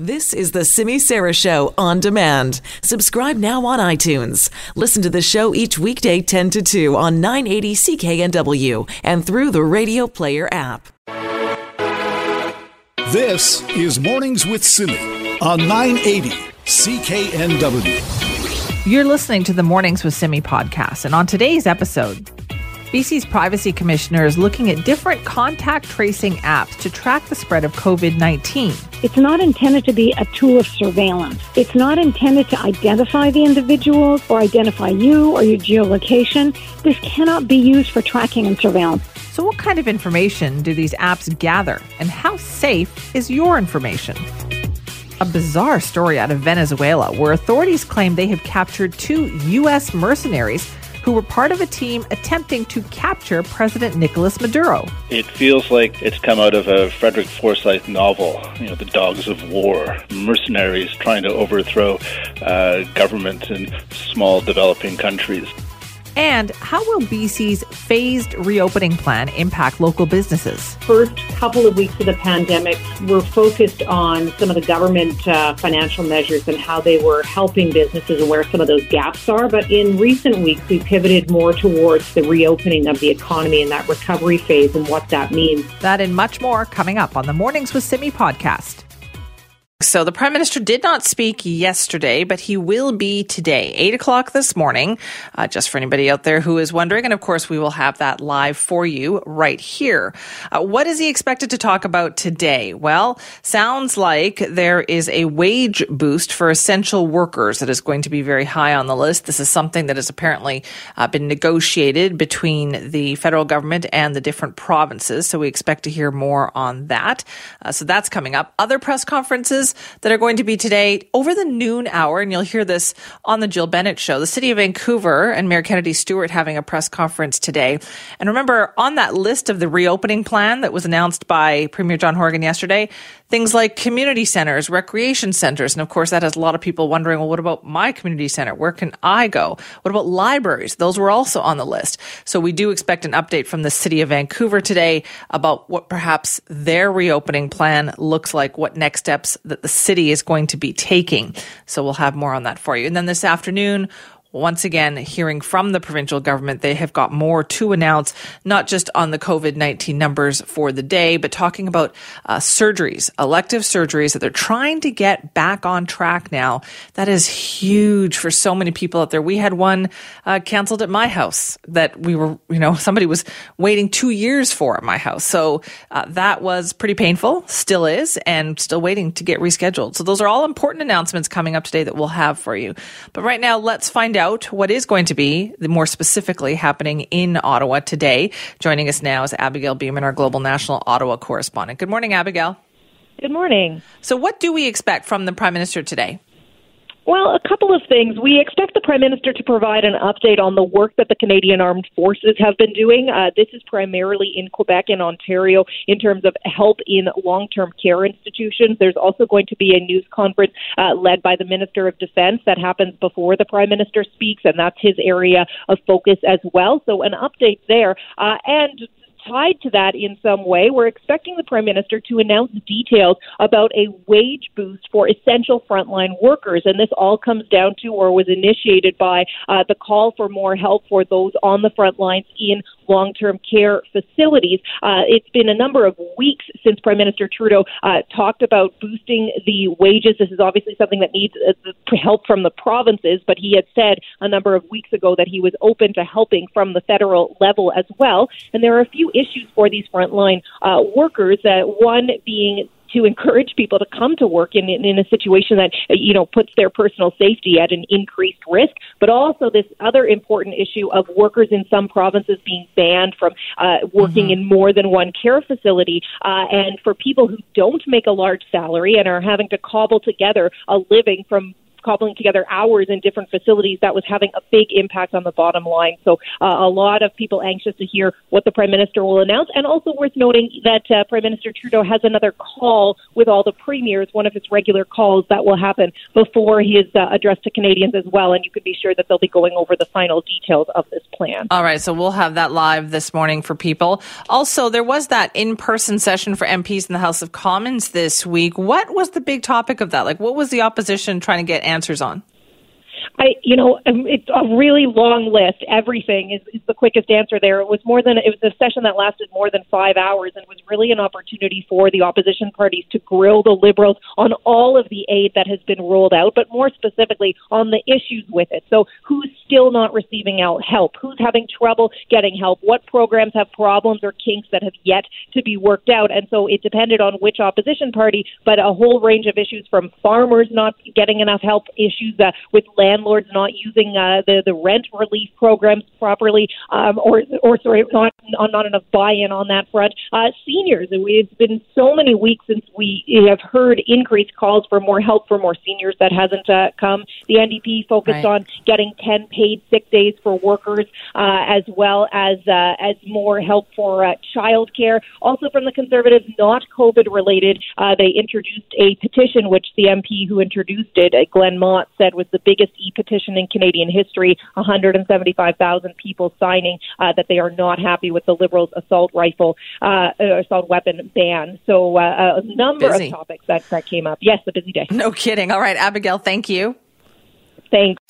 This is the Simi Sara Show on demand. Subscribe now on iTunes. Listen to the show each weekday 10 to 2 on 980 CKNW and through the Radio Player app. This is Mornings with Simi on 980 CKNW. You're listening to the Mornings with Simi podcast, and on today's episode, BC's Privacy Commissioner is looking at different contact tracing apps to track the spread of COVID 19. It's not intended to be a tool of surveillance. It's not intended to identify the individuals or identify you or your geolocation. This cannot be used for tracking and surveillance. So, what kind of information do these apps gather, and how safe is your information? A bizarre story out of Venezuela where authorities claim they have captured two U.S. mercenaries who were part of a team attempting to capture President Nicolas Maduro. It feels like it's come out of a Frederick Forsyth novel, you know, The Dogs of War, mercenaries trying to overthrow uh, governments in small developing countries. And how will BC's phased reopening plan impact local businesses? First couple of weeks of the pandemic were focused on some of the government uh, financial measures and how they were helping businesses and where some of those gaps are. But in recent weeks, we pivoted more towards the reopening of the economy and that recovery phase and what that means. That and much more coming up on the Mornings with Simi podcast. So the prime minister did not speak yesterday, but he will be today, eight o'clock this morning. Uh, just for anybody out there who is wondering, and of course we will have that live for you right here. Uh, what is he expected to talk about today? Well, sounds like there is a wage boost for essential workers that is going to be very high on the list. This is something that has apparently uh, been negotiated between the federal government and the different provinces. So we expect to hear more on that. Uh, so that's coming up. Other press conferences that are going to be today over the noon hour, and you'll hear this on the Jill Bennett show. The city of Vancouver and Mayor Kennedy Stewart having a press conference today. And remember, on that list of the reopening plan that was announced by Premier John Horgan yesterday, things like community centers, recreation centers. And of course, that has a lot of people wondering, well, what about my community center? Where can I go? What about libraries? Those were also on the list. So we do expect an update from the city of Vancouver today about what perhaps their reopening plan looks like, what next steps that the city is going to be taking. So we'll have more on that for you. And then this afternoon, once again, hearing from the provincial government, they have got more to announce, not just on the COVID 19 numbers for the day, but talking about uh, surgeries, elective surgeries that they're trying to get back on track now. That is huge for so many people out there. We had one uh, canceled at my house that we were, you know, somebody was waiting two years for at my house. So uh, that was pretty painful, still is, and still waiting to get rescheduled. So those are all important announcements coming up today that we'll have for you. But right now, let's find out out what is going to be more specifically happening in Ottawa today. Joining us now is Abigail Bimman, our global national Ottawa correspondent. Good morning, Abigail. Good morning. So, what do we expect from the Prime Minister today? Well, a couple of things. We expect the Prime Minister to provide an update on the work that the Canadian Armed Forces have been doing. Uh, this is primarily in Quebec and Ontario in terms of help in long term care institutions. There's also going to be a news conference uh, led by the Minister of Defense that happens before the Prime Minister speaks, and that's his area of focus as well. So, an update there. Uh, and tied to that in some way, we're expecting the Prime Minister to announce details about a wage boost for essential frontline workers. And this all comes down to or was initiated by uh, the call for more help for those on the front lines in long term care facilities. Uh, it's been a number of weeks since Prime Minister Trudeau uh, talked about boosting the wages. This is obviously something that needs uh, help from the provinces, but he had said a number of weeks ago that he was open to helping from the federal level as well. And there are a few issues for these frontline uh, workers. Uh, one being to encourage people to come to work in, in, in a situation that you know puts their personal safety at an increased risk, but also this other important issue of workers in some provinces being banned from uh, working mm-hmm. in more than one care facility, uh, and for people who don't make a large salary and are having to cobble together a living from cobbling together hours in different facilities, that was having a big impact on the bottom line. So uh, a lot of people anxious to hear what the Prime Minister will announce. And also worth noting that uh, Prime Minister Trudeau has another call with all the premiers, one of his regular calls that will happen before his uh, address to Canadians as well. And you can be sure that they'll be going over the final details of this plan. All right, so we'll have that live this morning for people. Also, there was that in person session for MPs in the House of Commons this week. What was the big topic of that? Like, what was the opposition trying to get answers on? I, you know, um, it's a really long list. Everything is, is the quickest answer there. It was more than it was a session that lasted more than five hours, and was really an opportunity for the opposition parties to grill the Liberals on all of the aid that has been rolled out, but more specifically on the issues with it. So, who's still not receiving out help? Who's having trouble getting help? What programs have problems or kinks that have yet to be worked out? And so, it depended on which opposition party, but a whole range of issues from farmers not getting enough help, issues uh, with landlords not using uh, the the rent relief programs properly, um, or or sorry, not not enough buy-in on that front. Uh, seniors, it's been so many weeks since we have heard increased calls for more help for more seniors. That hasn't uh, come. The NDP focused right. on getting 10 paid sick days for workers, uh, as well as uh, as more help for uh, childcare. Also from the Conservatives, not COVID related, uh, they introduced a petition which the MP who introduced it, uh, Glen Motz, said was the biggest e petition in Canadian history, 175,000 people signing uh, that they are not happy with the Liberals' assault rifle, uh, uh assault weapon ban. So uh, a number busy. of topics that, that came up. Yes, a busy day. No kidding. All right, Abigail, thank you. Thanks.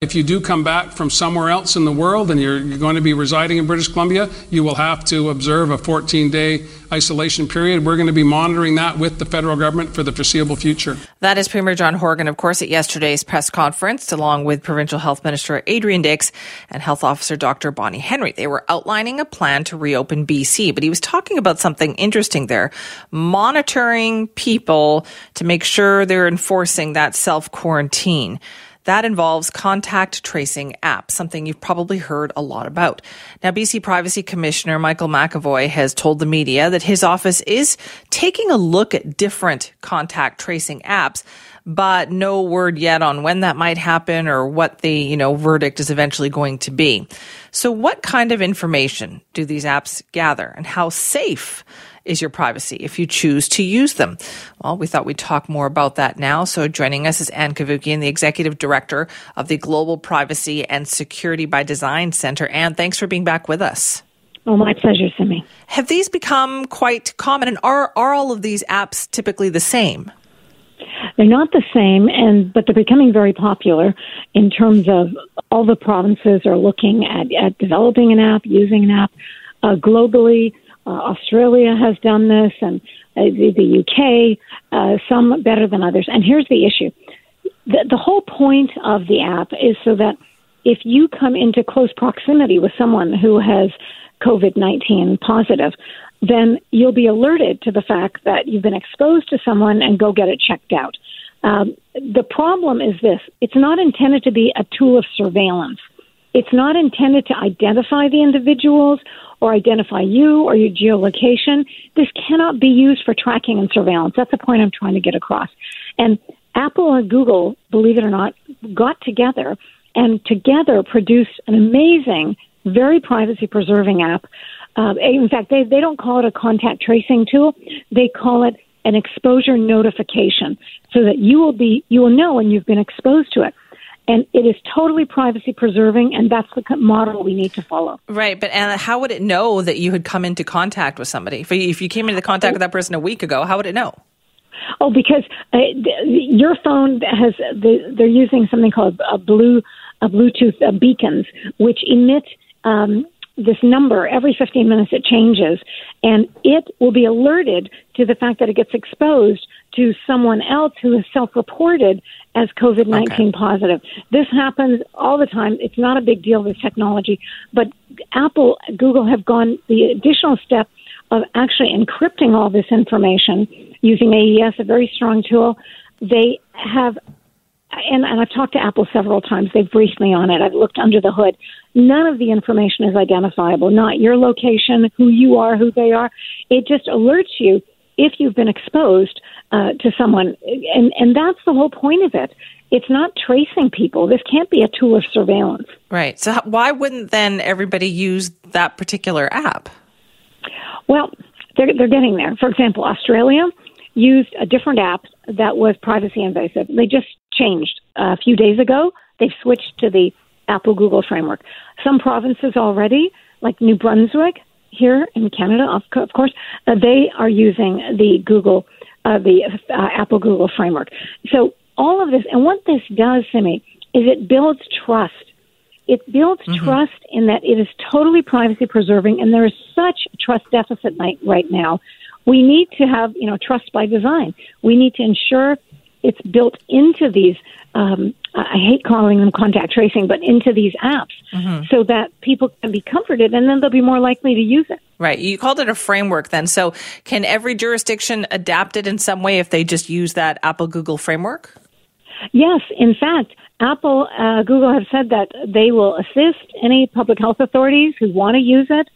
If you do come back from somewhere else in the world and you're, you're, going to be residing in British Columbia, you will have to observe a 14 day isolation period. We're going to be monitoring that with the federal government for the foreseeable future. That is Premier John Horgan, of course, at yesterday's press conference, along with Provincial Health Minister Adrian Dix and Health Officer Dr. Bonnie Henry. They were outlining a plan to reopen BC, but he was talking about something interesting there monitoring people to make sure they're enforcing that self quarantine. That involves contact tracing apps, something you've probably heard a lot about. Now, BC Privacy Commissioner Michael McEvoy has told the media that his office is taking a look at different contact tracing apps but no word yet on when that might happen or what the, you know, verdict is eventually going to be. So what kind of information do these apps gather and how safe is your privacy if you choose to use them? Well, we thought we'd talk more about that now. So joining us is Ann Cavoukian, the executive director of the Global Privacy and Security by Design Center. Ann, thanks for being back with us. Oh, my pleasure, Simi. Have these become quite common, and are are all of these apps typically the same? They're not the same, and but they're becoming very popular in terms of all the provinces are looking at, at developing an app, using an app uh, globally. Uh, Australia has done this, and uh, the, the UK, uh, some better than others. And here's the issue the, the whole point of the app is so that if you come into close proximity with someone who has COVID 19 positive, then you'll be alerted to the fact that you've been exposed to someone and go get it checked out. Um, the problem is this it's not intended to be a tool of surveillance. It's not intended to identify the individuals or identify you or your geolocation. This cannot be used for tracking and surveillance. That's the point I'm trying to get across. And Apple and Google, believe it or not, got together and together produced an amazing, very privacy preserving app. Uh, in fact, they, they don't call it a contact tracing tool. They call it an exposure notification so that you will be, you will know when you've been exposed to it and it is totally privacy preserving and that's the model we need to follow. Right but Anna, how would it know that you had come into contact with somebody? If you, if you came into contact with that person a week ago how would it know? Oh because uh, your phone has they're using something called a blue a bluetooth uh, beacons which emit um, this number every 15 minutes it changes. And it will be alerted to the fact that it gets exposed to someone else who is self-reported as COVID-19 okay. positive. This happens all the time. It's not a big deal, this technology, but Apple, Google have gone the additional step of actually encrypting all this information using AES, a very strong tool. They have and, and I've talked to Apple several times. They've briefed me on it. I've looked under the hood. None of the information is identifiable. Not your location, who you are, who they are. It just alerts you if you've been exposed uh, to someone, and and that's the whole point of it. It's not tracing people. This can't be a tool of surveillance. Right. So why wouldn't then everybody use that particular app? Well, they're they're getting there. For example, Australia used a different app that was privacy invasive. They just changed a few days ago. They've switched to the Apple Google framework. Some provinces already, like New Brunswick here in Canada, of, of course, uh, they are using the Google, uh, the uh, Apple Google framework. So all of this, and what this does, Simi, is it builds trust. It builds mm-hmm. trust in that it is totally privacy preserving, and there is such a trust deficit right now we need to have, you know, trust by design. We need to ensure it's built into these. Um, I hate calling them contact tracing, but into these apps, mm-hmm. so that people can be comforted, and then they'll be more likely to use it. Right. You called it a framework, then. So, can every jurisdiction adapt it in some way if they just use that Apple Google framework? Yes. In fact, Apple, uh, Google have said that they will assist any public health authorities who want to use it,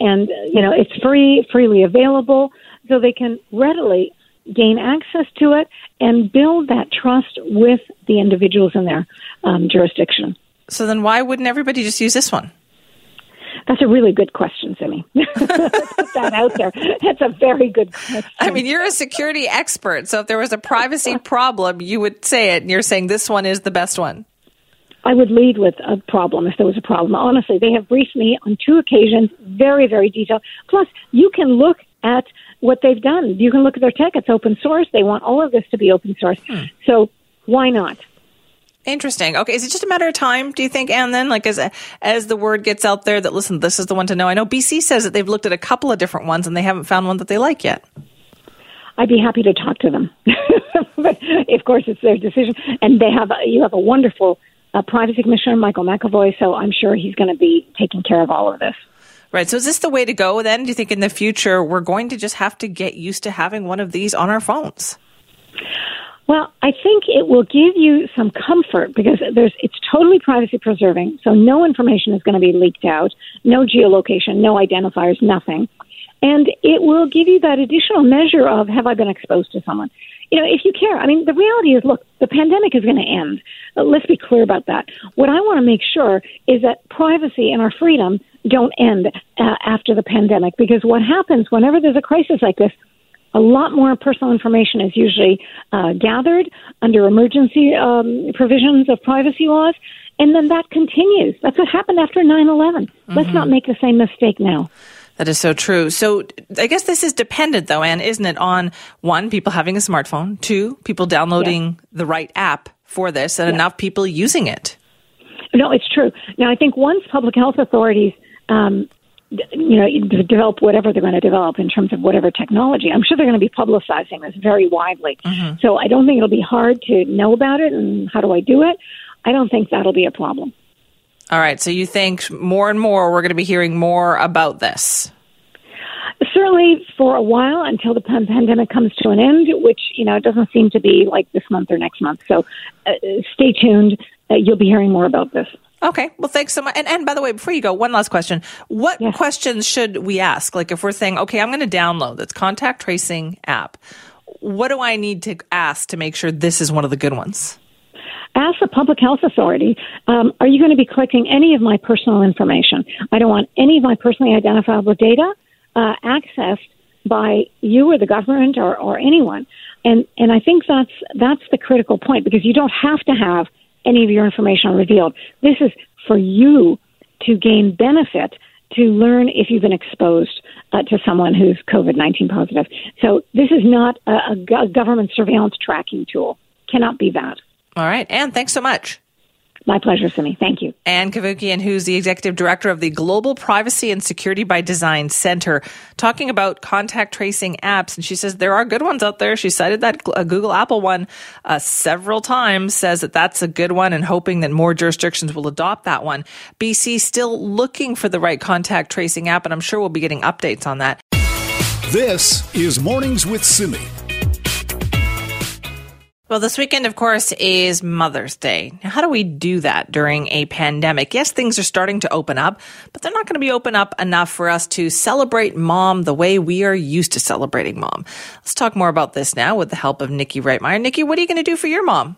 and you know it's free, freely available so they can readily gain access to it and build that trust with the individuals in their um, jurisdiction. So then, why wouldn't everybody just use this one? That's a really good question, Simi. Put that out there. That's a very good question. I mean, you're a security expert, so if there was a privacy problem, you would say it, and you're saying this one is the best one. I would lead with a problem if there was a problem. Honestly, they have briefed me on two occasions, very, very detailed. Plus, you can look at what they've done. You can look at their tech; it's open source. They want all of this to be open source. Hmm. So why not? Interesting. Okay, is it just a matter of time? Do you think, And Then, like as as the word gets out there that listen, this is the one to know. I know BC says that they've looked at a couple of different ones and they haven't found one that they like yet. I'd be happy to talk to them, but of course it's their decision. And they have you have a wonderful uh, privacy commissioner, Michael McEvoy. So I'm sure he's going to be taking care of all of this. Right. So is this the way to go then? Do you think in the future we're going to just have to get used to having one of these on our phones? Well, I think it will give you some comfort because there's it's totally privacy preserving, so no information is going to be leaked out, no geolocation, no identifiers, nothing. And it will give you that additional measure of have I been exposed to someone? You know, if you care, I mean, the reality is, look, the pandemic is going to end. Uh, let's be clear about that. What I want to make sure is that privacy and our freedom don't end uh, after the pandemic because what happens whenever there's a crisis like this, a lot more personal information is usually uh, gathered under emergency um, provisions of privacy laws, and then that continues. That's what happened after 9 11. Mm-hmm. Let's not make the same mistake now. That is so true. So I guess this is dependent, though, Ann, isn't it, on one, people having a smartphone, two, people downloading yes. the right app for this, and yes. enough people using it. No, it's true. Now, I think once public health authorities um, you know, develop whatever they're going to develop in terms of whatever technology. I'm sure they're going to be publicizing this very widely. Mm-hmm. So I don't think it'll be hard to know about it and how do I do it. I don't think that'll be a problem. All right. So you think more and more we're going to be hearing more about this? Certainly for a while until the pandemic comes to an end, which, you know, it doesn't seem to be like this month or next month. So uh, stay tuned. Uh, you'll be hearing more about this. Okay. Well, thanks so much. And, and by the way, before you go, one last question. What yes. questions should we ask? Like if we're saying, okay, I'm going to download this contact tracing app, what do I need to ask to make sure this is one of the good ones? Ask the public health authority, um, are you going to be collecting any of my personal information? I don't want any of my personally identifiable data uh, accessed by you or the government or, or anyone. And, and I think that's, that's the critical point because you don't have to have – any of your information revealed. This is for you to gain benefit to learn if you've been exposed uh, to someone who's COVID 19 positive. So this is not a, a government surveillance tracking tool. Cannot be that. All right. Ann, thanks so much. My pleasure, Simi. Thank you. Ann Cavoukian, who's the executive director of the Global Privacy and Security by Design Center, talking about contact tracing apps. And she says there are good ones out there. She cited that uh, Google Apple one uh, several times, says that that's a good one and hoping that more jurisdictions will adopt that one. BC still looking for the right contact tracing app, and I'm sure we'll be getting updates on that. This is Mornings with Simi. Well, this weekend, of course, is Mother's Day. Now, how do we do that during a pandemic? Yes, things are starting to open up, but they're not going to be open up enough for us to celebrate mom the way we are used to celebrating mom. Let's talk more about this now with the help of Nikki Reitmeyer. Nikki, what are you going to do for your mom?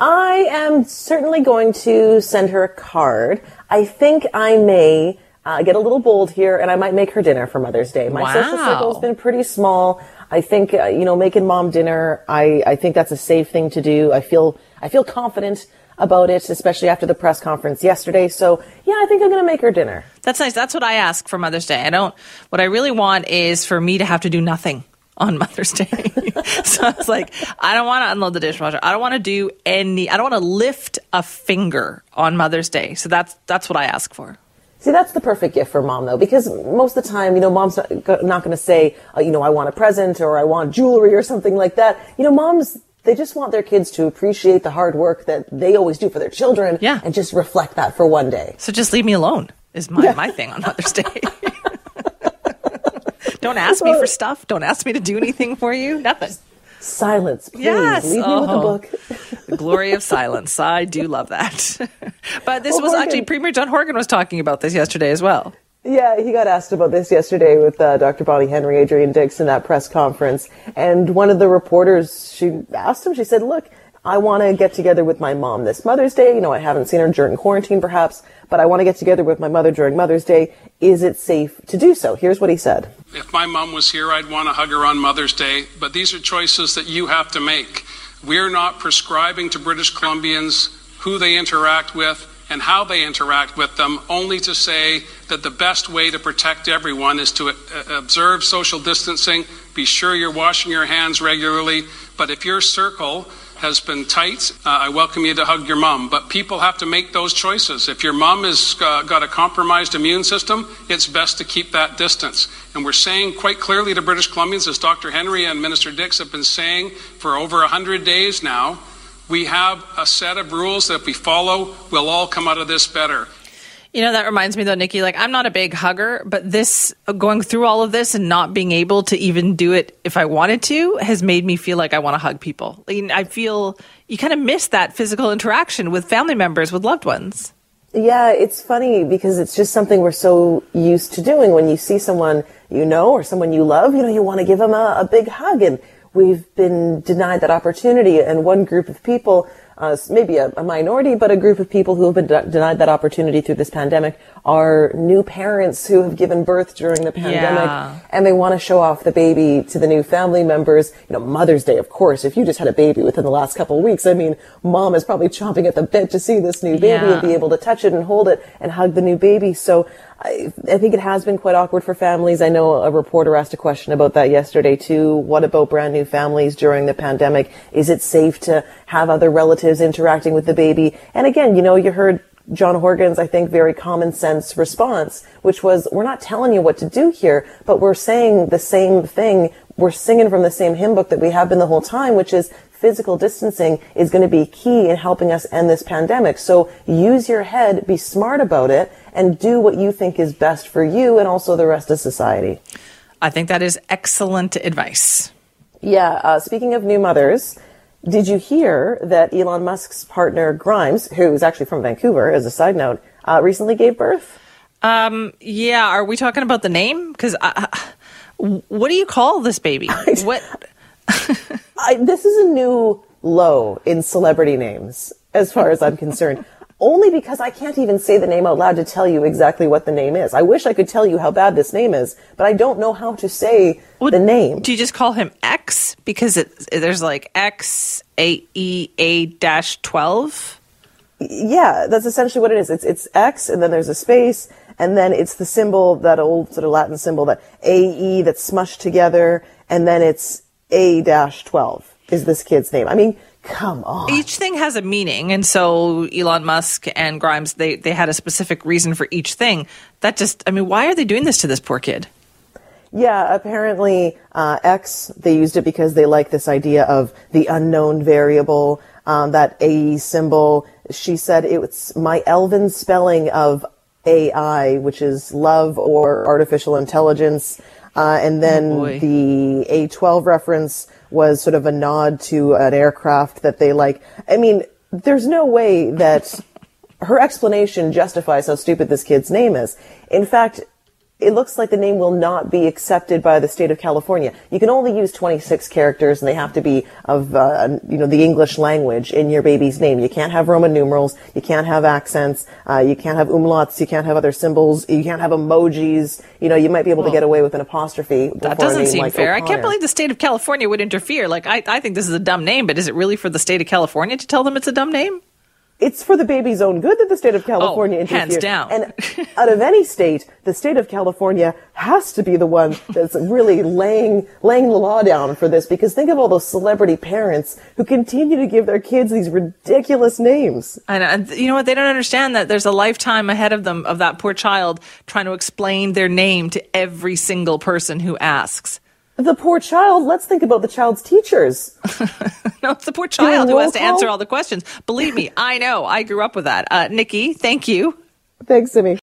I am certainly going to send her a card. I think I may uh, get a little bold here and I might make her dinner for Mother's Day. My wow. social circle's been pretty small. I think, uh, you know, making mom dinner, I, I think that's a safe thing to do. I feel, I feel confident about it, especially after the press conference yesterday. So yeah, I think I'm going to make her dinner. That's nice. That's what I ask for Mother's Day. I don't, what I really want is for me to have to do nothing on Mother's Day. so I was like, I don't want to unload the dishwasher. I don't want to do any, I don't want to lift a finger on Mother's Day. So that's, that's what I ask for. See, that's the perfect gift for mom, though, because most of the time, you know, mom's not, not going to say, uh, you know, I want a present or I want jewelry or something like that. You know, moms, they just want their kids to appreciate the hard work that they always do for their children yeah. and just reflect that for one day. So just leave me alone is my, yeah. my thing on Mother's Day. Don't ask me for stuff. Don't ask me to do anything for you. Nothing. Silence, please. Yes. Leave oh. me with the book. the glory of silence. I do love that. but this well, was Horgan. actually Premier John Horgan was talking about this yesterday as well. Yeah, he got asked about this yesterday with uh, Dr. Bonnie Henry, Adrian Dix in that press conference. And one of the reporters, she asked him, she said, look, I want to get together with my mom this Mother's Day. You know, I haven't seen her during quarantine perhaps, but I want to get together with my mother during Mother's Day. Is it safe to do so? Here's what he said. If my mom was here, I'd want to hug her on Mother's Day, but these are choices that you have to make. We're not prescribing to British Columbians who they interact with and how they interact with them, only to say that the best way to protect everyone is to uh, observe social distancing, be sure you're washing your hands regularly, but if your circle has been tight, uh, I welcome you to hug your mom. But people have to make those choices. If your mom has uh, got a compromised immune system, it's best to keep that distance. And we're saying quite clearly to British Columbians, as Dr. Henry and Minister Dix have been saying for over 100 days now, we have a set of rules that if we follow, we'll all come out of this better. You know, that reminds me though, Nikki, like I'm not a big hugger, but this going through all of this and not being able to even do it if I wanted to has made me feel like I want to hug people. Like, I feel you kind of miss that physical interaction with family members, with loved ones. Yeah, it's funny because it's just something we're so used to doing. When you see someone you know or someone you love, you know, you want to give them a, a big hug and we've been denied that opportunity. And one group of people uh, maybe a, a, minority, but a group of people who have been de- denied that opportunity through this pandemic are new parents who have given birth during the pandemic yeah. and they want to show off the baby to the new family members. You know, Mother's Day, of course, if you just had a baby within the last couple of weeks, I mean, mom is probably chomping at the bit to see this new baby yeah. and be able to touch it and hold it and hug the new baby. So I, I think it has been quite awkward for families. I know a reporter asked a question about that yesterday too. What about brand new families during the pandemic? Is it safe to have other relatives interacting with the baby? And again, you know, you heard John Horgan's, I think, very common sense response, which was, we're not telling you what to do here, but we're saying the same thing. We're singing from the same hymn book that we have been the whole time, which is physical distancing is going to be key in helping us end this pandemic. So use your head, be smart about it, and do what you think is best for you and also the rest of society. I think that is excellent advice. Yeah. Uh, speaking of new mothers, did you hear that Elon Musk's partner Grimes, who is actually from Vancouver, as a side note, uh, recently gave birth? Um, yeah. Are we talking about the name? Because what do you call this baby? what? I, this is a new low in celebrity names, as far as I'm concerned. Only because I can't even say the name out loud to tell you exactly what the name is. I wish I could tell you how bad this name is, but I don't know how to say well, the name. Do you just call him X because it, there's like X A E A dash twelve? Yeah, that's essentially what it is. It's it's X, and then there's a space, and then it's the symbol, that old sort of Latin symbol, that A E that's smushed together, and then it's a 12 is this kid's name. I mean, come on. Each thing has a meaning. And so Elon Musk and Grimes, they, they had a specific reason for each thing. That just, I mean, why are they doing this to this poor kid? Yeah, apparently uh, X, they used it because they like this idea of the unknown variable, um, that AE symbol. She said it was my elven spelling of AI, which is love or artificial intelligence. Uh, and then Oh, the A12 reference was sort of a nod to an aircraft that they like. I mean, there's no way that her explanation justifies how stupid this kid's name is. In fact, it looks like the name will not be accepted by the state of California. You can only use 26 characters, and they have to be of uh, you know the English language in your baby's name. You can't have Roman numerals. You can't have accents. Uh, you can't have umlauts. You can't have other symbols. You can't have emojis. You know, you might be able to get away with an apostrophe. That doesn't seem like fair. I can't believe the state of California would interfere. Like, I, I think this is a dumb name, but is it really for the state of California to tell them it's a dumb name? It's for the baby's own good that the state of oh, California Oh, hands down. And out of any state, the state of California has to be the one that's really laying laying the law down for this. Because think of all those celebrity parents who continue to give their kids these ridiculous names. And, and you know what? They don't understand that there's a lifetime ahead of them of that poor child trying to explain their name to every single person who asks. The poor child. Let's think about the child's teachers. No, it's the poor child who roll has to answer all the questions. Believe me, I know. I grew up with that. Uh, Nikki, thank you. Thanks, Simi.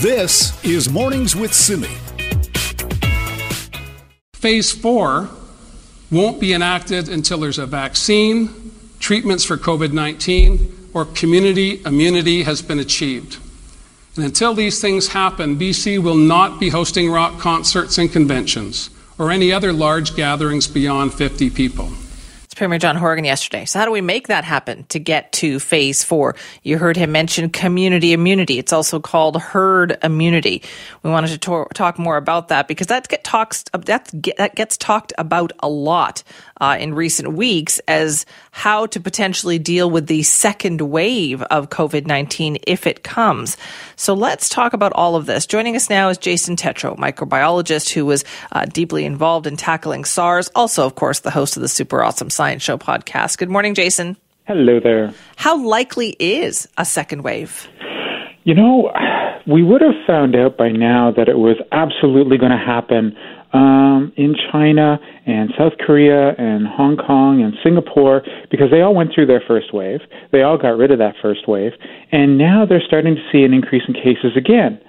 This is Mornings with Simi. Phase four won't be enacted until there's a vaccine, treatments for COVID 19, or community immunity has been achieved. And until these things happen, BC will not be hosting rock concerts and conventions or any other large gatherings beyond 50 people. It's Premier John Horgan yesterday. So, how do we make that happen to get to phase four? You heard him mention community immunity. It's also called herd immunity. We wanted to talk more about that because that gets talked about a lot uh, in recent weeks as how to potentially deal with the second wave of COVID nineteen if it comes. So, let's talk about all of this. Joining us now is Jason Tetro, microbiologist who was uh, deeply involved in tackling SARS. Also, of course, the host of the Super Awesome Science Show podcast. Good morning, Jason. Hello there. How likely is a second wave? You know, we would have found out by now that it was absolutely going to happen um, in China and South Korea and Hong Kong and Singapore because they all went through their first wave. They all got rid of that first wave. And now they're starting to see an increase in cases again.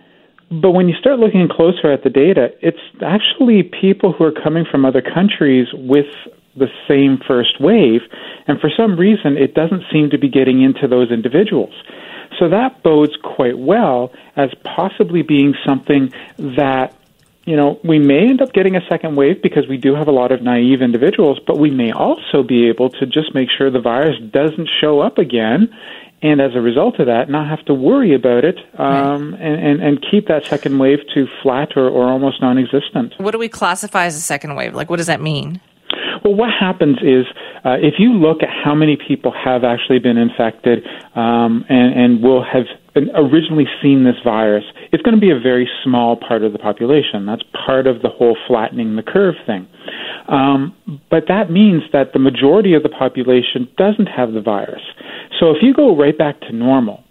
But when you start looking closer at the data, it's actually people who are coming from other countries with the same first wave. And for some reason, it doesn't seem to be getting into those individuals. So that bodes quite well as possibly being something that, you know, we may end up getting a second wave because we do have a lot of naive individuals, but we may also be able to just make sure the virus doesn't show up again. And as a result of that, not have to worry about it um, and, and, and keep that second wave to flat or, or almost non existent. What do we classify as a second wave? Like, what does that mean? Well, what happens is uh, if you look at how many people have actually been infected um, and, and will have originally seen this virus, it's going to be a very small part of the population. That's part of the whole flattening the curve thing. Um, but that means that the majority of the population doesn't have the virus. So if you go right back to normal,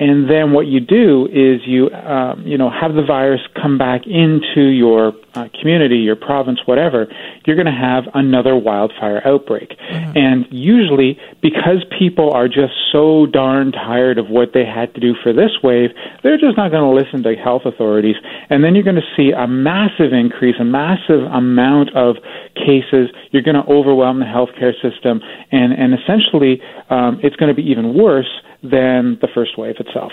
and then what you do is you, um, you know, have the virus come back into your uh, community, your province, whatever. You're going to have another wildfire outbreak, and usually because people are just so darn tired of what they had to do for this wave, they're just not going to listen to health authorities, and then you're going to see a massive increase, a massive amount of cases. You're going to overwhelm the healthcare system, and and essentially, um, it's going to be even worse than the first wave itself.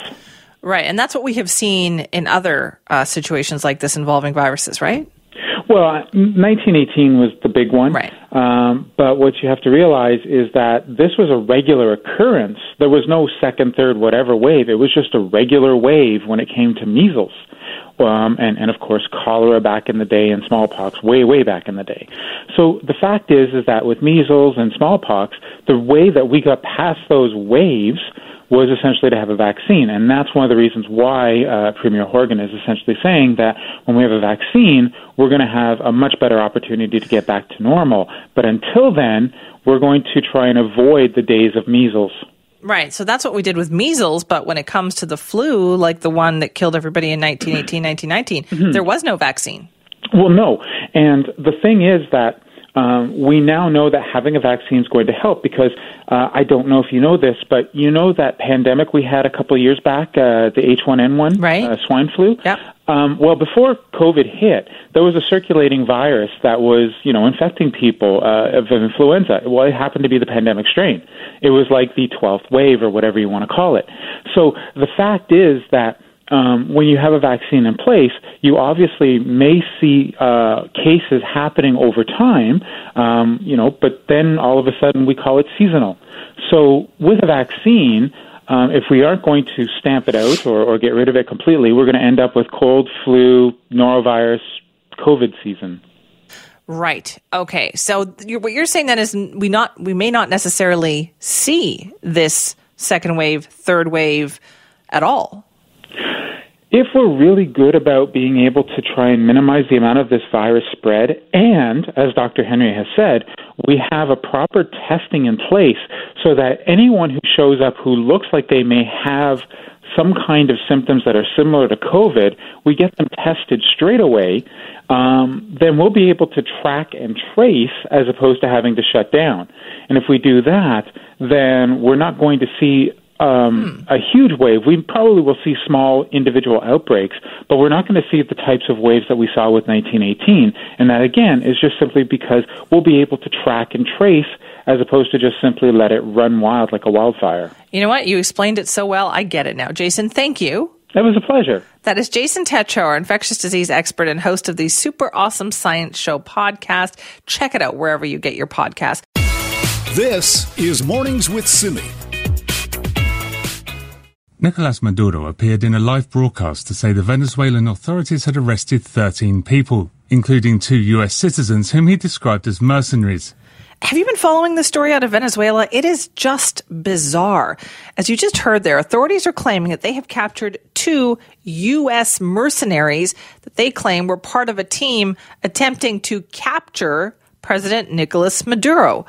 Right. And that's what we have seen in other uh, situations like this involving viruses, right? Well, 1918 was the big one. Right. Um, but what you have to realize is that this was a regular occurrence. There was no second, third, whatever wave. It was just a regular wave when it came to measles. Um, and, and of course cholera back in the day and smallpox way, way back in the day. So the fact is, is that with measles and smallpox, the way that we got past those waves was essentially to have a vaccine. And that's one of the reasons why uh, Premier Horgan is essentially saying that when we have a vaccine, we're going to have a much better opportunity to get back to normal. But until then, we're going to try and avoid the days of measles. Right. So that's what we did with measles. But when it comes to the flu, like the one that killed everybody in 1918, 1919, there was no vaccine. Well, no. And the thing is that um, we now know that having a vaccine is going to help because uh, I don't know if you know this, but you know that pandemic we had a couple of years back, uh, the H1N1 Right. uh, swine flu? Yep. Um, well, before COVID hit, there was a circulating virus that was, you know, infecting people uh, of influenza. Well, it happened to be the pandemic strain. It was like the 12th wave or whatever you want to call it. So the fact is that um, when you have a vaccine in place, you obviously may see uh, cases happening over time, um, you know, but then all of a sudden we call it seasonal. So with a vaccine, um, if we aren't going to stamp it out or, or get rid of it completely, we're going to end up with cold, flu, norovirus, COVID season. Right. Okay. So you're, what you're saying then is we not we may not necessarily see this second wave, third wave at all. If we're really good about being able to try and minimize the amount of this virus spread, and as Dr. Henry has said, we have a proper testing in place so that anyone who shows up who looks like they may have some kind of symptoms that are similar to COVID, we get them tested straight away, um, then we'll be able to track and trace as opposed to having to shut down. And if we do that, then we're not going to see um, hmm. a huge wave. We probably will see small individual outbreaks, but we're not going to see the types of waves that we saw with 1918. And that, again, is just simply because we'll be able to track and trace as opposed to just simply let it run wild like a wildfire. You know what? You explained it so well. I get it now. Jason, thank you. That was a pleasure. That is Jason Tetro, our infectious disease expert and host of the Super Awesome Science Show podcast. Check it out wherever you get your podcast. This is Mornings with Simi. Nicolas Maduro appeared in a live broadcast to say the Venezuelan authorities had arrested 13 people, including two US citizens whom he described as mercenaries. Have you been following the story out of Venezuela? It is just bizarre. As you just heard there, authorities are claiming that they have captured two U.S. mercenaries that they claim were part of a team attempting to capture President Nicolas Maduro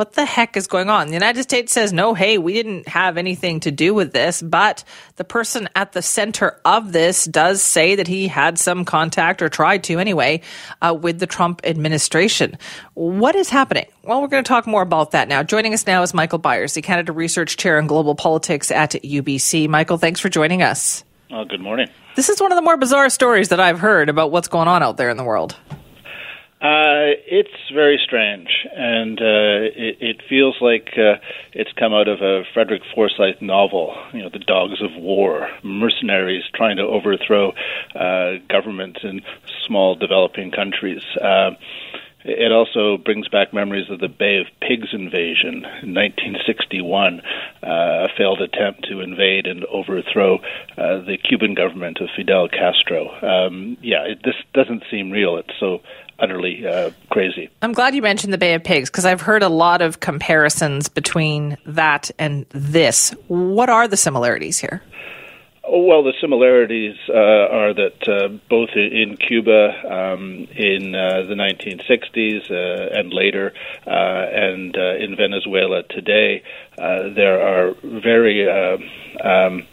what the heck is going on? The United States says, no, hey, we didn't have anything to do with this, but the person at the center of this does say that he had some contact or tried to anyway uh, with the Trump administration. What is happening? Well, we're going to talk more about that now. Joining us now is Michael Byers, the Canada Research Chair in Global Politics at UBC. Michael, thanks for joining us. Oh, good morning. This is one of the more bizarre stories that I've heard about what's going on out there in the world. Uh, it's very strange, and uh, it, it feels like uh, it's come out of a Frederick Forsyth novel. You know, the dogs of war, mercenaries trying to overthrow uh, government in small developing countries. Uh, it also brings back memories of the Bay of Pigs invasion in 1961, uh, a failed attempt to invade and overthrow uh, the Cuban government of Fidel Castro. Um, yeah, it, this doesn't seem real. It's so utterly uh, crazy. I'm glad you mentioned the Bay of Pigs because I've heard a lot of comparisons between that and this. What are the similarities here? Well, the similarities uh, are that uh, both in Cuba um, in uh, the 1960s uh, and later, uh, and uh, in Venezuela today, there are very um,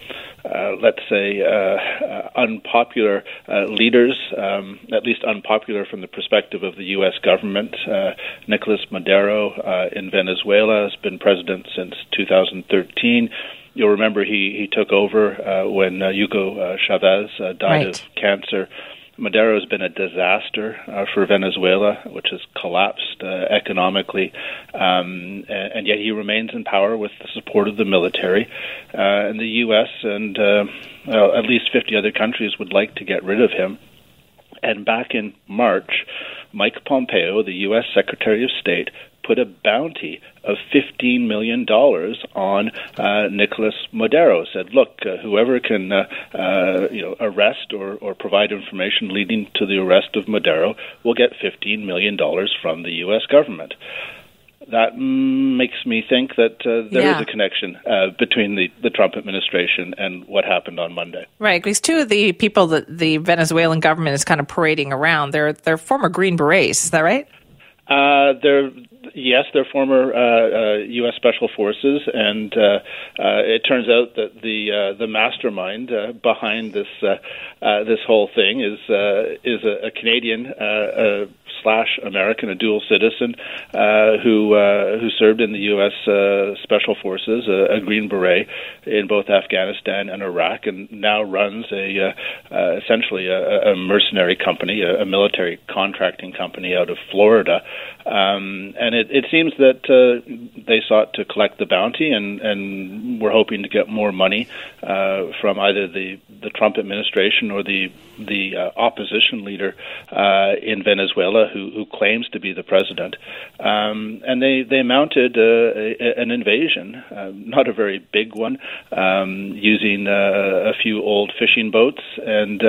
uh, let's say, uh, uh, unpopular uh, leaders, um, at least unpopular from the perspective of the U.S. government. Uh, Nicolas Maduro uh, in Venezuela has been president since 2013. You'll remember he, he took over when Hugo Chavez died right. of cancer Maduro has been a disaster uh, for Venezuela, which has collapsed uh, economically, um, and, and, yet he remains in power with the support of the military. Uh, and the U.S. and uh, well, at least 50 other countries would like to get rid of him. And back in March, Mike Pompeo, the U.S. Secretary of State, put a bounty of $15 million on uh, Nicolas Maduro. Said, look, uh, whoever can uh, uh, you know, arrest or, or provide information leading to the arrest of Maduro will get $15 million from the U.S. government that makes me think that uh, there yeah. is a connection uh, between the, the Trump administration and what happened on Monday. Right, because two of the people that the Venezuelan government is kind of parading around, they're they're former Green Berets. Is that right? Uh, they're Yes, they're former uh, uh, U.S. Special Forces, and uh, uh, it turns out that the uh, the mastermind uh, behind this this whole thing is is a, a Canadian slash American, a dual citizen, who who served in the U.S. Special Forces, a, Green Beret, in both Afghanistan and Iraq, and now runs a essentially a, a mercenary company, a, a military contracting company out of Florida. Um, and it, it seems that uh, they sought to collect the bounty, and, and were hoping to get more money uh, from either the, the Trump administration or the the uh, opposition leader uh, in Venezuela, who, who claims to be the president. Um, and they they mounted uh, a, an invasion, uh, not a very big one, um, using a few old fishing boats, and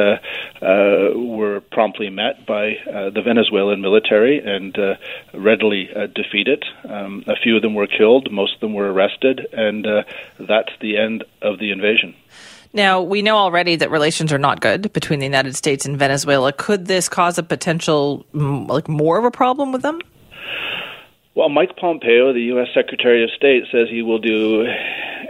were promptly met by the Venezuelan military and readily uh, defeated. Um, a few of them were killed, most of them were arrested, and uh, that's the end of the invasion. Now, we know already that relations are not good between the United States and Venezuela. Could this cause a potential, mm, like, more of a problem with them? Well, Mike Pompeo, the U.S. Secretary of State, says he will do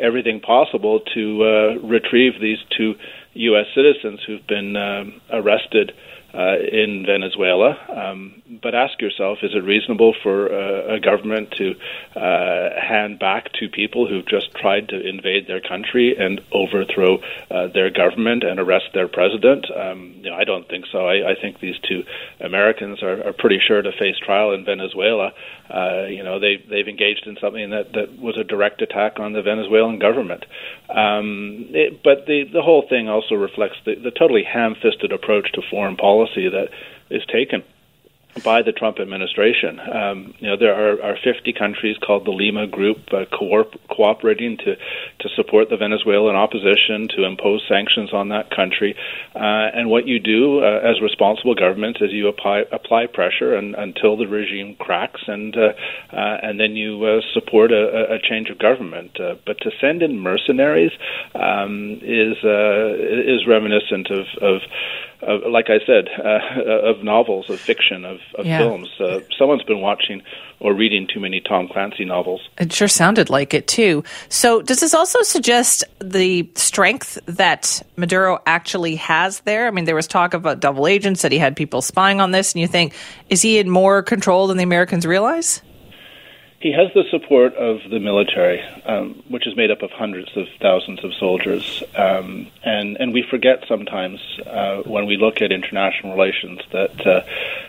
everything possible to uh, retrieve these two U.S. citizens who've been um, arrested uh, in Venezuela. Um, but ask yourself, is it reasonable for uh, a government to uh, hand back to people who've just tried to invade their country and overthrow uh, their government and arrest their president? Um, you know, I don't think so. I, I think these two Americans are, are pretty sure to face trial in Venezuela. Uh, you know, they they've engaged in something that that was a direct attack on the Venezuelan government. Um, it, but the the whole thing also reflects the, the totally ham-fisted approach to foreign policy that is taken by the Trump administration. Um, you know, there are, are 50 countries called the Lima Group uh, co- cooperating to, to support the Venezuelan opposition, to impose sanctions on that country. Uh, and what you do uh, as responsible governments is you apply, apply pressure and, until the regime cracks, and uh, uh, and then you uh, support a, a change of government. But to send in mercenaries um, is is reminiscent of, of uh, like I said, uh, of novels, of fiction, of, of yeah. films. Uh, someone's been watching or reading too many Tom Clancy novels. It sure sounded like it too. So, does this also suggest the strength that Maduro actually has there? I mean, there was talk about double agents that he had people spying on this, and you think, is he in more control than the Americans realize? He has the support of the military, um, which is made up of hundreds of thousands of soldiers, um, and and we forget sometimes uh, when we look at international relations that uh,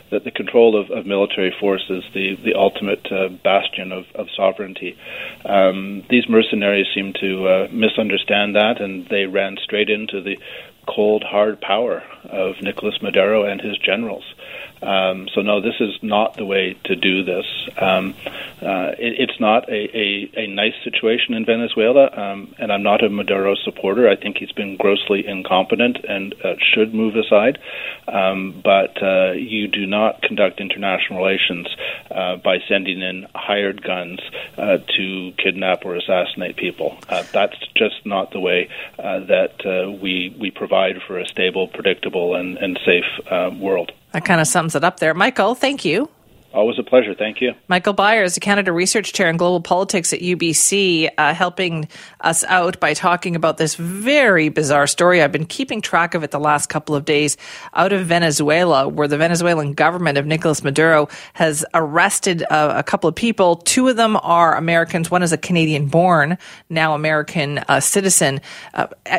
that the control of, of military force is the the ultimate uh, bastion of, of sovereignty. Um, these mercenaries seem to uh, misunderstand that, and they ran straight into the cold, hard power of Nicolas Maduro and his generals. Um, so no, this is not the way to do this. Um, uh, it, it's not a, a, a, nice situation in Venezuela, um, and I'm not a Maduro supporter. I think he's been grossly incompetent and uh, should move aside. Um, but uh, you do not conduct international relations uh, by sending in hired guns uh, to kidnap or assassinate people. Uh, that's just not the way that we we provide for a stable, predictable, and, and safe world. That kind of sums it up there. Michael, thank you. Always a pleasure. Thank you. Michael Byers, the Canada Research Chair in Global Politics at UBC, uh, helping us out by talking about this very bizarre story. I've been keeping track of it the last couple of days out of Venezuela, where the Venezuelan government of Nicolas Maduro has arrested uh, a couple of people. Two of them are Americans. One is a Canadian born, now American uh, citizen,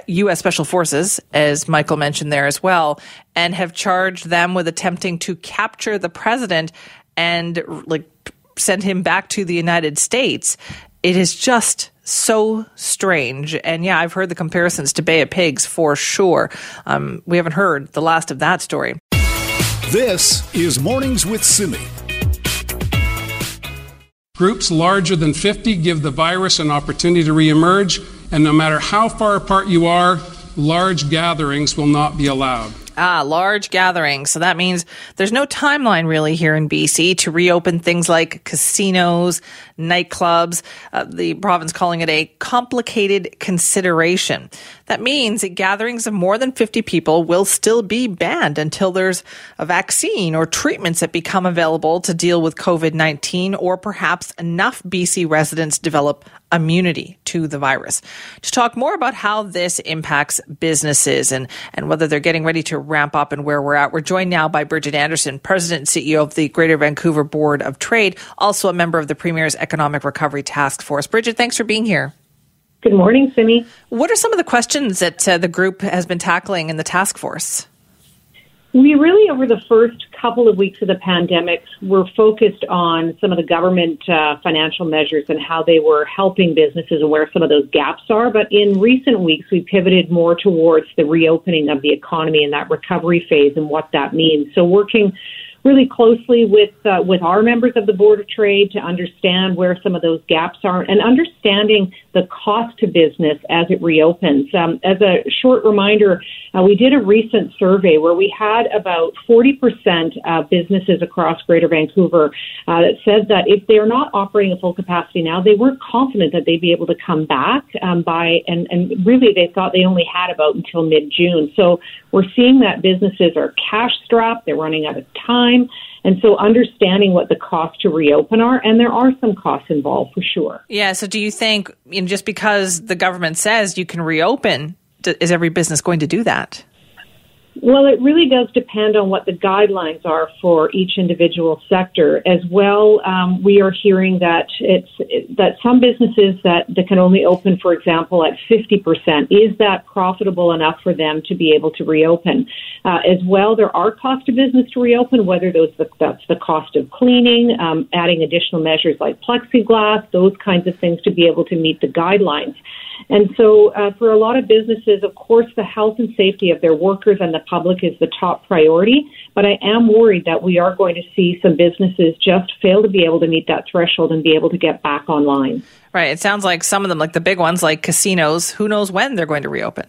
U.S. Uh, Special Forces, as Michael mentioned there as well, and have charged them with attempting to capture the president and like send him back to the United States. It is just so strange. And yeah, I've heard the comparisons to Bay of Pigs for sure. Um, we haven't heard the last of that story. This is Mornings with Simi. Groups larger than 50 give the virus an opportunity to reemerge, and no matter how far apart you are, large gatherings will not be allowed. Ah, large gatherings. So that means there's no timeline really here in BC to reopen things like casinos, nightclubs. Uh, the province calling it a complicated consideration. That means that gatherings of more than 50 people will still be banned until there's a vaccine or treatments that become available to deal with COVID 19, or perhaps enough BC residents develop immunity to the virus. To talk more about how this impacts businesses and, and whether they're getting ready to ramp up and where we're at, we're joined now by Bridget Anderson, President and CEO of the Greater Vancouver Board of Trade, also a member of the Premier's Economic Recovery Task Force. Bridget, thanks for being here. Good morning, Simi. What are some of the questions that uh, the group has been tackling in the task force? We really, over the first couple of weeks of the pandemic, were focused on some of the government uh, financial measures and how they were helping businesses and where some of those gaps are. But in recent weeks, we pivoted more towards the reopening of the economy and that recovery phase and what that means. So, working really closely with uh, with our members of the Board of Trade to understand where some of those gaps are and understanding the cost to business as it reopens. Um, as a short reminder, uh, we did a recent survey where we had about 40% of businesses across Greater Vancouver uh, that said that if they're not operating at full capacity now, they weren't confident that they'd be able to come back um, by, and, and really they thought they only had about until mid June. So we're seeing that businesses are cash strapped, they're running out of time. And so understanding what the costs to reopen are, and there are some costs involved for sure. Yeah. So do you think, you know, just because the government says you can reopen, is every business going to do that? Well, it really does depend on what the guidelines are for each individual sector. As well, um, we are hearing that it's that some businesses that, that can only open, for example, at 50%, is that profitable enough for them to be able to reopen? Uh, as well, there are costs to business to reopen, whether those that's the cost of cleaning, um, adding additional measures like plexiglass, those kinds of things to be able to meet the guidelines. And so, uh, for a lot of businesses, of course, the health and safety of their workers and the public is the top priority. But I am worried that we are going to see some businesses just fail to be able to meet that threshold and be able to get back online. Right. It sounds like some of them, like the big ones, like casinos, who knows when they're going to reopen?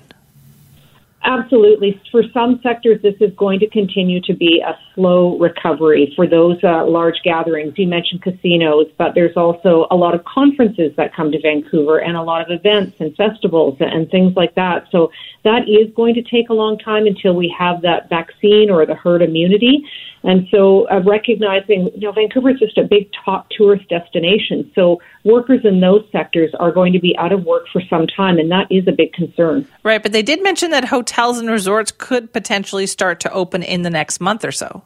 Absolutely. For some sectors, this is going to continue to be a slow recovery for those uh, large gatherings. You mentioned casinos, but there's also a lot of conferences that come to Vancouver and a lot of events and festivals and things like that. So that is going to take a long time until we have that vaccine or the herd immunity. And so uh, recognizing, you know, Vancouver is just a big top tourist destination. So workers in those sectors are going to be out of work for some time, and that is a big concern. Right, but they did mention that hotels and resorts could potentially start to open in the next month or so.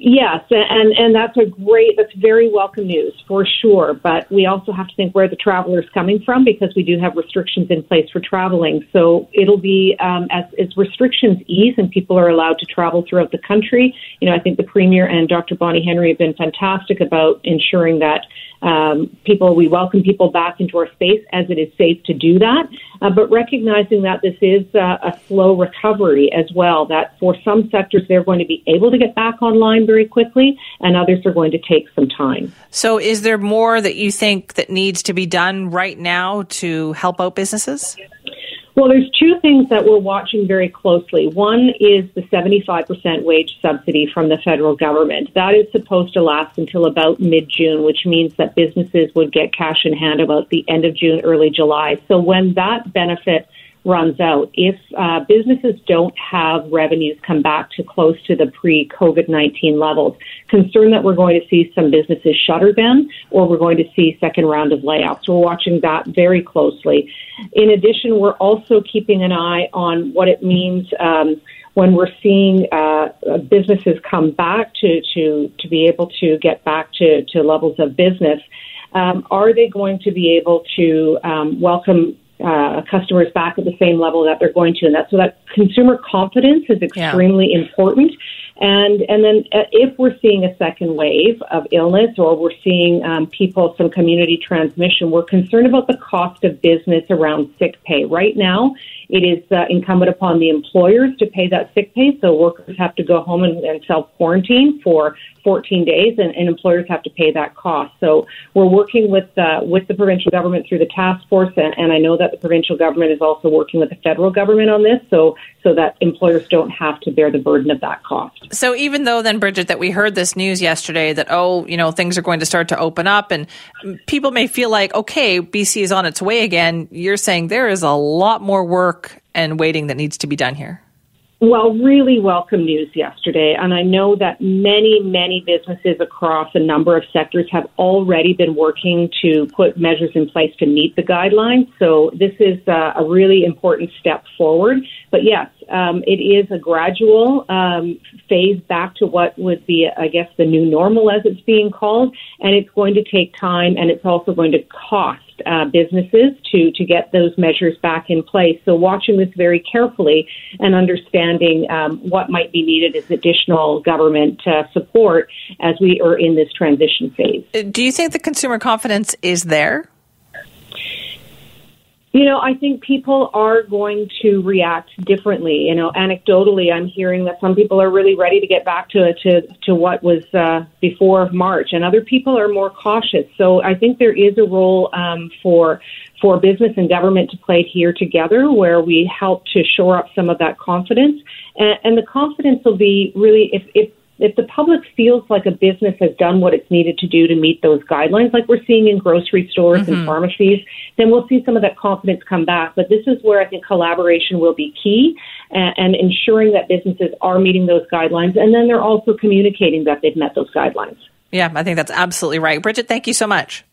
Yes, and and that's a great, that's very welcome news for sure. But we also have to think where the traveler is coming from because we do have restrictions in place for traveling. So it'll be um, as as restrictions ease and people are allowed to travel throughout the country. You know, I think the premier and Dr. Bonnie Henry have been fantastic about ensuring that um, people, we welcome people back into our space as it is safe to do that, uh, but recognizing that this is uh, a slow recovery as well, that for some sectors they're going to be able to get back online very quickly and others are going to take some time. So is there more that you think that needs to be done right now to help out businesses? Well, there's two things that we're watching very closely. One is the 75% wage subsidy from the federal government. That is supposed to last until about mid June, which means that businesses would get cash in hand about the end of June, early July. So when that benefit runs out, if uh, businesses don't have revenues come back to close to the pre COVID 19 levels, concerned that we're going to see some businesses shutter then, or we're going to see second round of layoffs. We're watching that very closely. In addition, we're also keeping an eye on what it means. Um, when we're seeing uh, businesses come back to, to, to be able to get back to, to levels of business, um, are they going to be able to um, welcome uh, customers back at the same level that they're going to, and that so that consumer confidence is extremely yeah. important. And and then uh, if we're seeing a second wave of illness or we're seeing um, people some community transmission, we're concerned about the cost of business around sick pay. Right now, it is uh, incumbent upon the employers to pay that sick pay, so workers have to go home and, and self quarantine for 14 days, and, and, employers have to pay that cost. So we're working with uh, with the provincial government through the task force, and, and, I know that the provincial government is also working with the federal government on this, so so that employers don't have to bear the burden of that cost. So even though then, Bridget, that we heard this news yesterday that oh, you know, things are going to start to open up, and people may feel like okay, BC is on its way again. You're saying there is a lot more work work and waiting that needs to be done here? Well, really welcome news yesterday. And I know that many, many businesses across a number of sectors have already been working to put measures in place to meet the guidelines. So this is uh, a really important step forward. But yes, um, it is a gradual um, phase back to what would be, I guess, the new normal as it's being called. And it's going to take time and it's also going to cost uh, businesses to to get those measures back in place. So watching this very carefully and understanding um, what might be needed as additional government uh, support as we are in this transition phase. Do you think the consumer confidence is there? You know, I think people are going to react differently. You know, anecdotally, I'm hearing that some people are really ready to get back to to to what was uh, before March, and other people are more cautious. So I think there is a role um, for for business and government to play here together, where we help to shore up some of that confidence, and, and the confidence will be really if if if the public feels like a business has done what it's needed to do to meet those guidelines, like we're seeing in grocery stores mm-hmm. and pharmacies, then we'll see some of that confidence come back. But this is where I think collaboration will be key and, and ensuring that businesses are meeting those guidelines. And then they're also communicating that they've met those guidelines. Yeah, I think that's absolutely right. Bridget, thank you so much.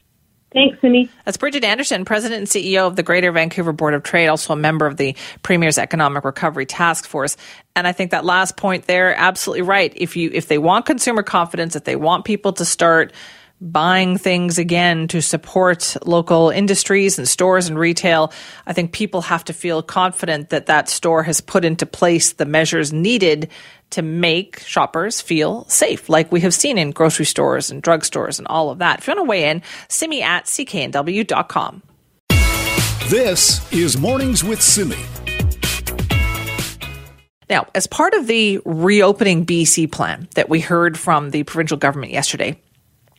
Thanks, Simi. That's Bridget Anderson, President and CEO of the Greater Vancouver Board of Trade, also a member of the Premier's Economic Recovery Task Force. And I think that last point there, absolutely right. If you if they want consumer confidence, if they want people to start buying things again to support local industries and stores and retail, I think people have to feel confident that that store has put into place the measures needed to make shoppers feel safe, like we have seen in grocery stores and drugstores and all of that. If you want to weigh in, simi at cknw.com. This is Mornings with Simi. Now, as part of the reopening BC plan that we heard from the provincial government yesterday,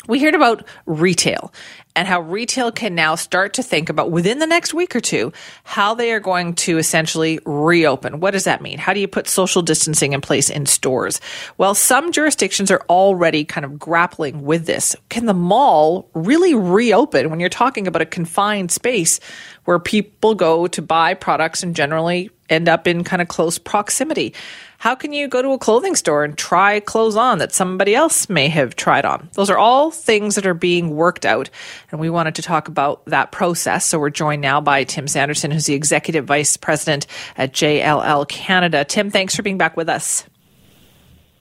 we heard about retail and how retail can now start to think about within the next week or two how they are going to essentially reopen. What does that mean? How do you put social distancing in place in stores? Well, some jurisdictions are already kind of grappling with this. Can the mall really reopen when you're talking about a confined space where people go to buy products and generally end up in kind of close proximity? How can you go to a clothing store and try clothes on that somebody else may have tried on? Those are all things that are being worked out. And we wanted to talk about that process. So we're joined now by Tim Sanderson, who's the Executive Vice President at JLL Canada. Tim, thanks for being back with us.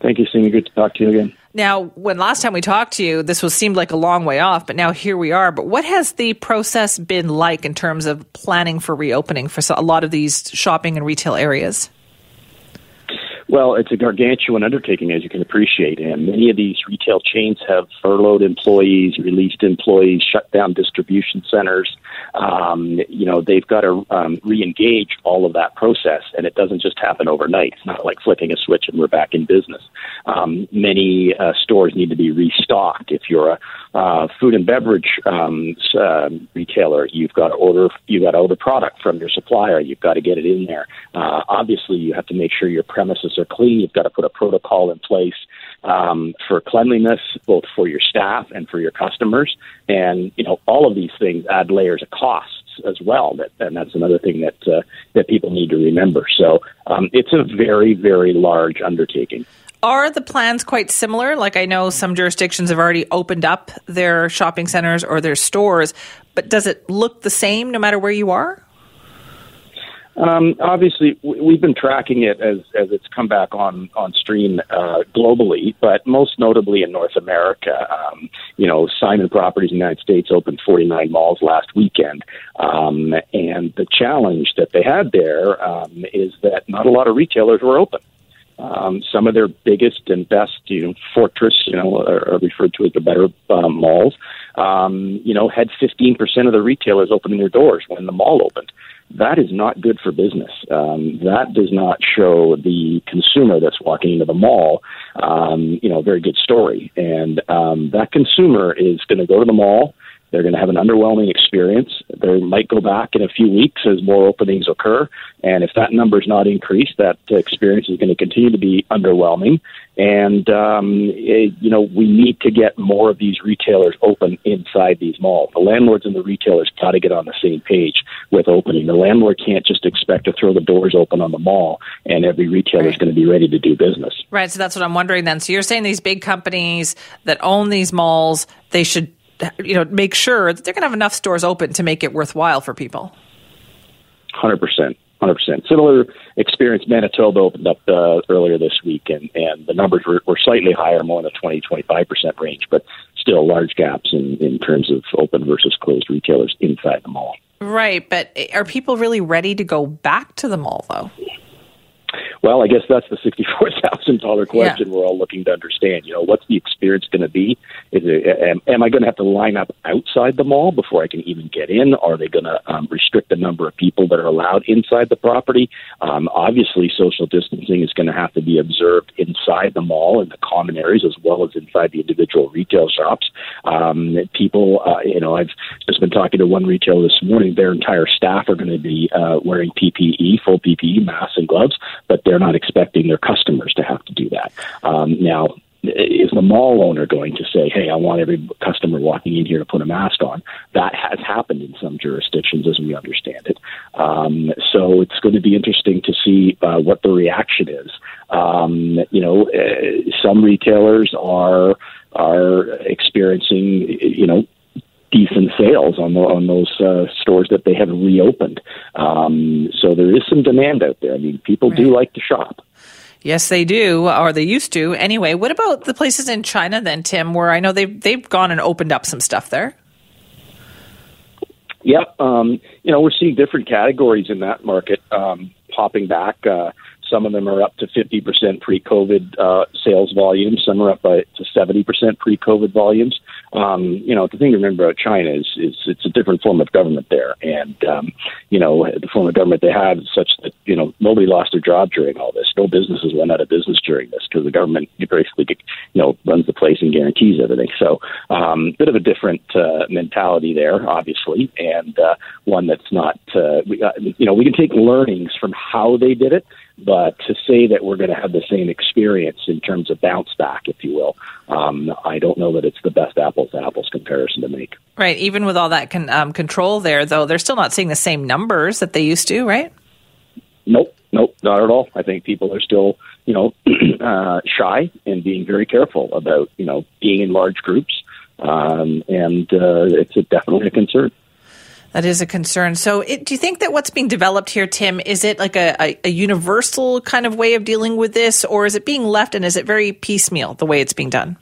Thank you, Simi. Good to talk to you again. Now, when last time we talked to you, this was seemed like a long way off, but now here we are. But what has the process been like in terms of planning for reopening for a lot of these shopping and retail areas? Well, it's a gargantuan undertaking, as you can appreciate, and many of these retail chains have furloughed employees, released employees, shut down distribution centers. Um, you know, they've got to um, re-engage all of that process, and it doesn't just happen overnight. It's not like flicking a switch and we're back in business. Um, many uh, stores need to be restocked. If you're a uh, food and beverage um, uh, retailer, you've got to order you've got to order product from your supplier. You've got to get it in there. Uh, obviously, you have to make sure your premises are clean. You've got to put a protocol in place um, for cleanliness, both for your staff and for your customers. And you know, all of these things add layers of costs as well. That, and that's another thing that uh, that people need to remember. So um, it's a very, very large undertaking. Are the plans quite similar? Like I know some jurisdictions have already opened up their shopping centers or their stores, but does it look the same no matter where you are? Um, obviously, we've been tracking it as, as it's come back on on stream uh, globally, but most notably in North America. Um, you know, Simon Properties in the United States opened 49 malls last weekend, um, and the challenge that they had there um, is that not a lot of retailers were open. Um, some of their biggest and best, you know, fortress, you know, are, referred to as the better um, malls. Um, you know, had 15% of the retailers opening their doors when the mall opened. That is not good for business. Um, that does not show the consumer that's walking into the mall, um, you know, a very good story. And um, that consumer is going to go to the mall They're going to have an underwhelming experience. They might go back in a few weeks as more openings occur. And if that number is not increased, that experience is going to continue to be underwhelming. And, um, it, you know, we need to get more of these retailers open inside these malls. The landlords and the retailers got to get on the same page with opening. The landlord can't just expect to throw the doors open on the mall and every retailer is going to be ready to do business. Right. So that's what I'm wondering then. So you're saying these big companies that own these malls, they should, you know, make sure that they're going to have enough stores open to make it worthwhile for people. Hundred percent. 100%. Similar experience, Manitoba opened up uh, earlier this week, and, and the numbers were, were slightly higher, more in the 20, 25% range, but still large gaps in, in terms of open versus closed retailers inside the mall. Right, but are people really ready to go back to the mall, though? Well, I guess that's the sixty-four thousand dollar question yeah. we're all looking to understand. You know, what's the experience going to be? Is it, am, am I going to have to line up outside the mall before I can even get in? Are they going to um, restrict the number of people that are allowed inside the property? Um, obviously, social distancing is going to have to be observed inside the mall in the common areas as well as inside the individual retail shops. Um, people, uh, you know, I've just been talking to one retailer this morning. Their entire staff are going to be uh, wearing PPE, full PPE, masks and gloves, but they're not expecting their customers to have to do that. Um, now, is the mall owner going to say, "Hey, I want every customer walking in here to put a mask on"? That has happened in some jurisdictions, as we understand it. Um, so it's going to be interesting to see uh, what the reaction is. Um, you know, uh, some retailers are are experiencing, you know, decent sales on the, on those uh, stores that they have reopened. Um, so there is some demand out there. I mean, people right. do like to shop. Yes, they do, or they used to. Anyway, what about the places in China then, Tim, where I know they've they've gone and opened up some stuff there? Yep, um, you know we're seeing different categories in that market um, popping back. Uh, some of them are up to 50% pre-COVID uh, sales volumes. Some are up by, to 70% pre-COVID volumes. Um, you know, the thing to remember about China is, is it's a different form of government there, and um, you know the form of government they have is such that you know nobody lost their job during all this. No businesses went out of business during this because the government basically you know runs the place and guarantees everything. So, um, bit of a different uh, mentality there, obviously, and uh, one that's not uh, we, uh, you know we can take learnings from how they did it but to say that we're going to have the same experience in terms of bounce back, if you will, um, I don't know that it's the best apples to apples comparison to make. Right. Even with all that con- um, control there, though, they're still not seeing the same numbers that they used to, right? Nope. Nope. Not at all. I think people are still, you know, uh, shy and being very careful about, you know, being in large groups. Um, and uh, it's a, definitely a concern. That is a concern. So, it, do you think that what's being developed here, Tim, is it like a, a, a, universal kind of way of dealing with this, or is it being left and is it very piecemeal the way it's being done?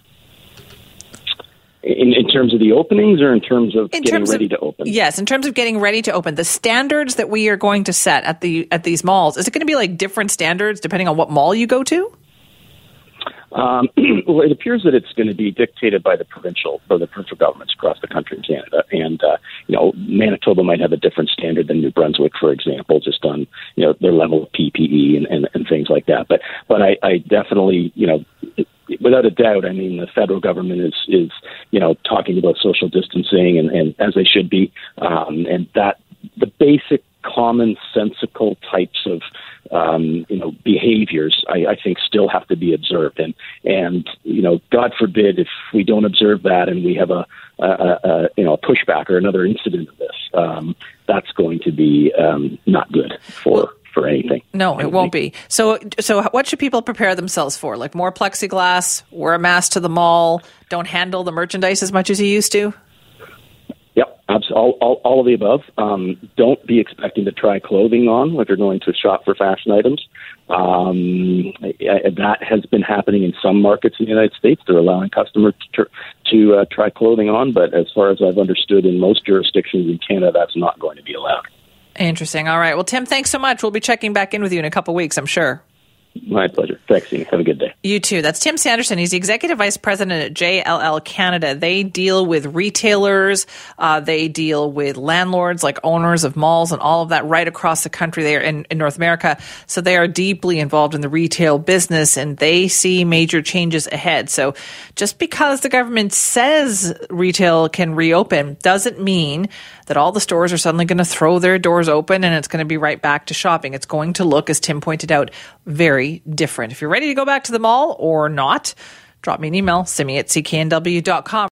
In, in terms of the openings, or in terms of in getting terms ready of, to open? Yes, in terms of getting ready to open, the standards that we are going to set at the at these malls is it going to be like different standards depending on what mall you go to? Um, well, it appears that it's going to be dictated by the provincial or the provincial governments across the country in Canada, and uh, you know Manitoba might have a different standard than New Brunswick, for example, just on you know their level of PPE and, and, and things like that. But but I, I definitely you know without a doubt, I mean, the federal government is, is you know, talking about social distancing and, and as they should be, um, and that the basic commonsensical types of um, you know behaviors I, I think still have to be observed and and you know God forbid if we don't observe that and we have a, a, a you know a pushback or another incident of this um, that's going to be um, not good for for anything. No, it won't be. So, so what should people prepare themselves for? Like more plexiglass, wear a mask to the mall, don't handle the merchandise as much as you used to. Yep, all, all, all of the above. Um, don't be expecting to try clothing on if you're going to shop for fashion items. Um, that has been happening in some markets in the United States. They're allowing customers to, to uh, try clothing on, but as far as I've understood, in most jurisdictions in Canada, that's not going to be allowed. Interesting. All right. Well, Tim, thanks so much. We'll be checking back in with you in a couple weeks, I'm sure. My pleasure. Thanks, Have a good day. You too. That's Tim Sanderson. He's the executive vice president at JLL Canada. They deal with retailers. Uh, they deal with landlords, like owners of malls and all of that, right across the country there in, in North America. So they are deeply involved in the retail business, and they see major changes ahead. So just because the government says retail can reopen doesn't mean that all the stores are suddenly going to throw their doors open and it's going to be right back to shopping. It's going to look, as Tim pointed out, very different. If you're ready to go back to the mall or not, drop me an email, simi at cknw.com.